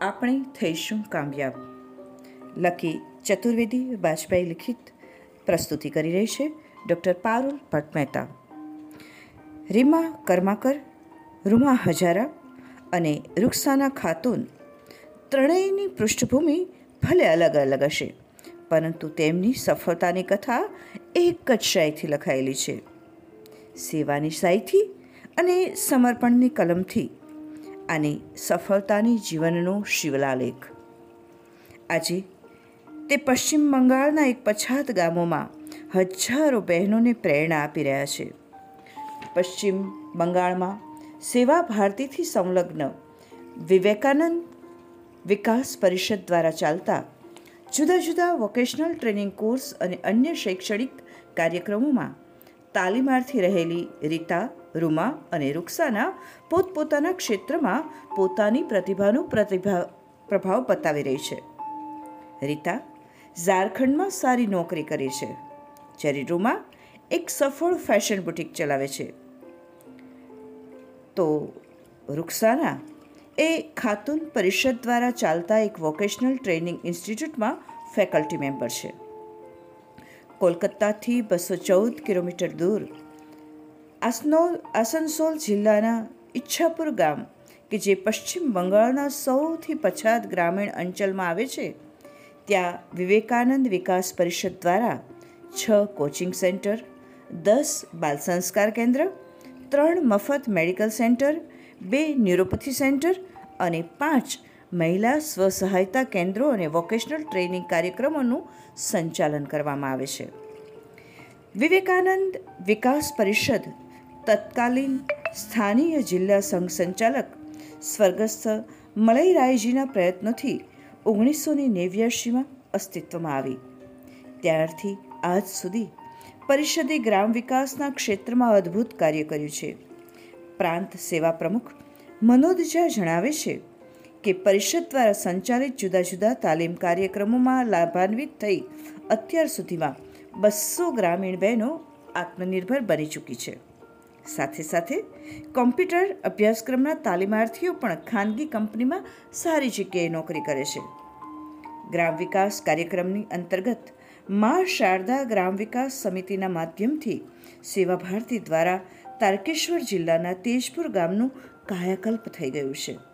આપણે થઈશું કામયાબ. લકી ચતુર્વેદી વાજપેયી લિખિત પ્રસ્તુતિ કરી રહી છે ડૉક્ટર પારુલ ભટ્ટ મહેતા. રીમા કર્માકર, રૂમા હજારા અને રૂક્ષાના ખાતુન ત્રણેયની પૃષ્ઠભૂમિ ભલે અલગ અલગ હશે, પરંતુ તેમની સફળતાની કથા એક જ શાયથી લખાયેલી છે. સેવાની શાહીથી અને સમર્પણની કલમથી અને સફળતાની જીવનનો શિવલાલેખ. આજે તે પશ્ચિમ બંગાળના એક પછાત ગામોમાં હજારો બહેનોને પ્રેરણા આપી રહ્યા છે. પશ્ચિમ બંગાળમાં સેવા ભારતીથી સંલગ્ન વિવેકાનંદ વિકાસ પરિષદ દ્વારા ચાલતા જુદા જુદા વોકેશનલ ટ્રેનિંગ કોર્સ અને અન્ય શૈક્ષણિક કાર્યક્રમોમાં તાલીમાર્થી રહેલી રીતા, રૂમા અને રૂક્ષાના પોતપોતાના ક્ષેત્રમાં પોતાની પ્રતિભાનું પ્રતિભા, પ્રભાવ બતાવી રહી છે. રીતા ઝારખંડમાં સારી નોકરી કરી છે, જ્યારે રૂમા એક સફળ ફેશન બુટિક ચલાવે છે. તો રૂક્ષાના એ ખાતુન પરિષદ દ્વારા ચાલતા એક વોકેશનલ ટ્રેનિંગ ઇન્સ્ટિટ્યૂટમાં ફેકલ્ટી મેમ્બર છે. કોલકાતાથી બસો ચૌદ કિલોમીટર દૂર. આસનોલ, આસનસોલ જિલ્લાના ઈચ્છાપુર ગામ, કે જે પશ્ચિમ બંગાળના સૌથી પછાત ગ્રામીણ અંચલમાં આવે છે, ત્યાં વિવેકાનંદ વિકાસ પરિષદ દ્વારા છ કોચિંગ સેન્ટર, દસ બાલ સંસ્કાર કેન્દ્ર, ત્રણ મફત મેડિકલ સેન્ટર, બે ન્યુરોપથી સેન્ટર અને પાંચ મહિલા સ્વસહાયતા કેન્દ્રો અને વોકેશનલ ટ્રેનિંગ કાર્યક્રમોનું સંચાલન કરવામાં આવે છે. વિવેકાનંદ વિકાસ પરિષદ તત્કાલીન સ્થાનીય જિલ્લા સંઘ સંચાલક સ્વર્ગસ્થ મલઈરાયજીના પ્રયત્નોથી ઓગણીસોની નેવ્યાશીમાં અસ્તિત્વમાં આવી. ત્યારથી આજ સુધી પરિષદે ગ્રામ વિકાસના ક્ષેત્રમાં અદ્ભુત કાર્ય કર્યું છે. પ્રાંત સેવા પ્રમુખ મનોજ ઝા જણાવે છે કે પરિષદ દ્વારા સંચાલિત જુદા જુદા તાલીમ કાર્યક્રમોમાં લાભાન્વિત થઈ અત્યાર સુધીમાં બસો ગ્રામીણ બહેનો આત્મનિર્ભર બની ચૂકી છે. સાથે સાથે કોમ્પ્યુટર અભ્યાસક્રમના તાલીમાર્થીઓ પણ ખાનગી કંપનીમાં સારી જગ્યાએ નોકરી કરે છે. ગ્રામ વિકાસ કાર્યક્રમની અંતર્ગત મા શારદા ગ્રામ વિકાસ સમિતિના માધ્યમથી સેવા ભારતી દ્વારા તારકેશ્વર જિલ્લાના તેજપુર ગામનું કાયાકલ્પ થઈ ગયું છે.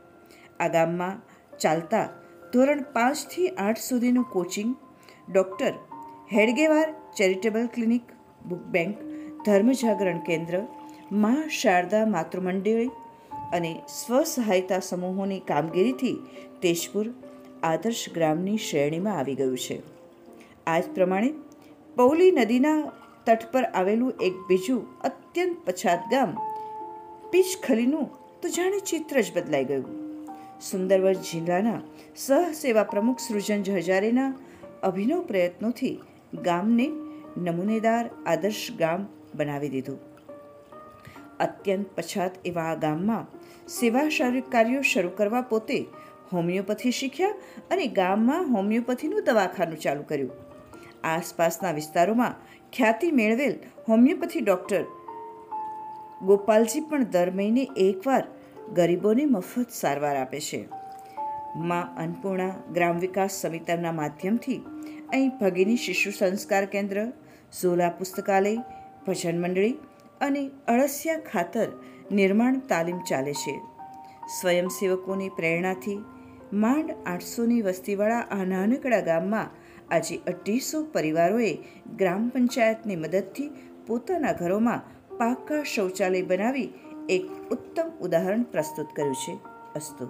આ ગામમાં ચાલતા ધોરણ પાંચથી આઠ સુધીનું coaching doctor Hedgewar charitable clinic book bank Dharmajagaran Kendra Maa Sharada માતૃમંડળી અને સ્વસહાયતા સમૂહોની કામગીરીથી તેજપુર આદર્શ ગ્રામની શ્રેણીમાં આવી ગયું છે. આ જ પ્રમાણે પૌલી નદીના તટ પર આવેલું એક બીજું અત્યંત પછાત ગામ, પીચખલીનું તો જાણે ચિત્ર જ બદલાઈ ગયું. સુંદરવન જિલ્લાના સહસેવા પ્રમુખ સૃજન હજારેના અભિનવ પ્રયત્નોથી ગામને નમૂનેદાર આદર્શ ગામ બનાવી દીધું. અત્યંત પછાત એવા આ ગામમાં સેવા કાર્યો શરૂ કરવા પોતે હોમિયોપથી શીખ્યા અને ગામમાં હોમિયોપથીનું દવાખાનું ચાલુ કર્યું. આસપાસના વિસ્તારોમાં ખ્યાતિ મેળવેલ હોમિયોપથી ડૉક્ટર ગોપાલજી પણ દર મહિને એકવાર ગરીબોને મફત સારવાર આપે છે. માં અન્નપૂર્ણા ગ્રામ વિકાસ સમિતિના માધ્યમથી અહીં ભગીની શિશુ સંસ્કાર કેન્દ્ર, ઝોલા પુસ્તકાલય, ભજન મંડળી અને અળસિયા ખાતર નિર્માણ તાલીમ ચાલે છે. સ્વયંસેવકોની પ્રેરણાથી માંડ આઠસોની વસ્તીવાળા આ નાનકડા ગામમાં આજે અઢીસો પરિવારોએ ગ્રામ પંચાયતની મદદથી પોતાના ઘરોમાં પાકા શૌચાલય બનાવી એક ઉત્તમ ઉદાહરણ પ્રસ્તુત કર્યું છે અસ્તુ.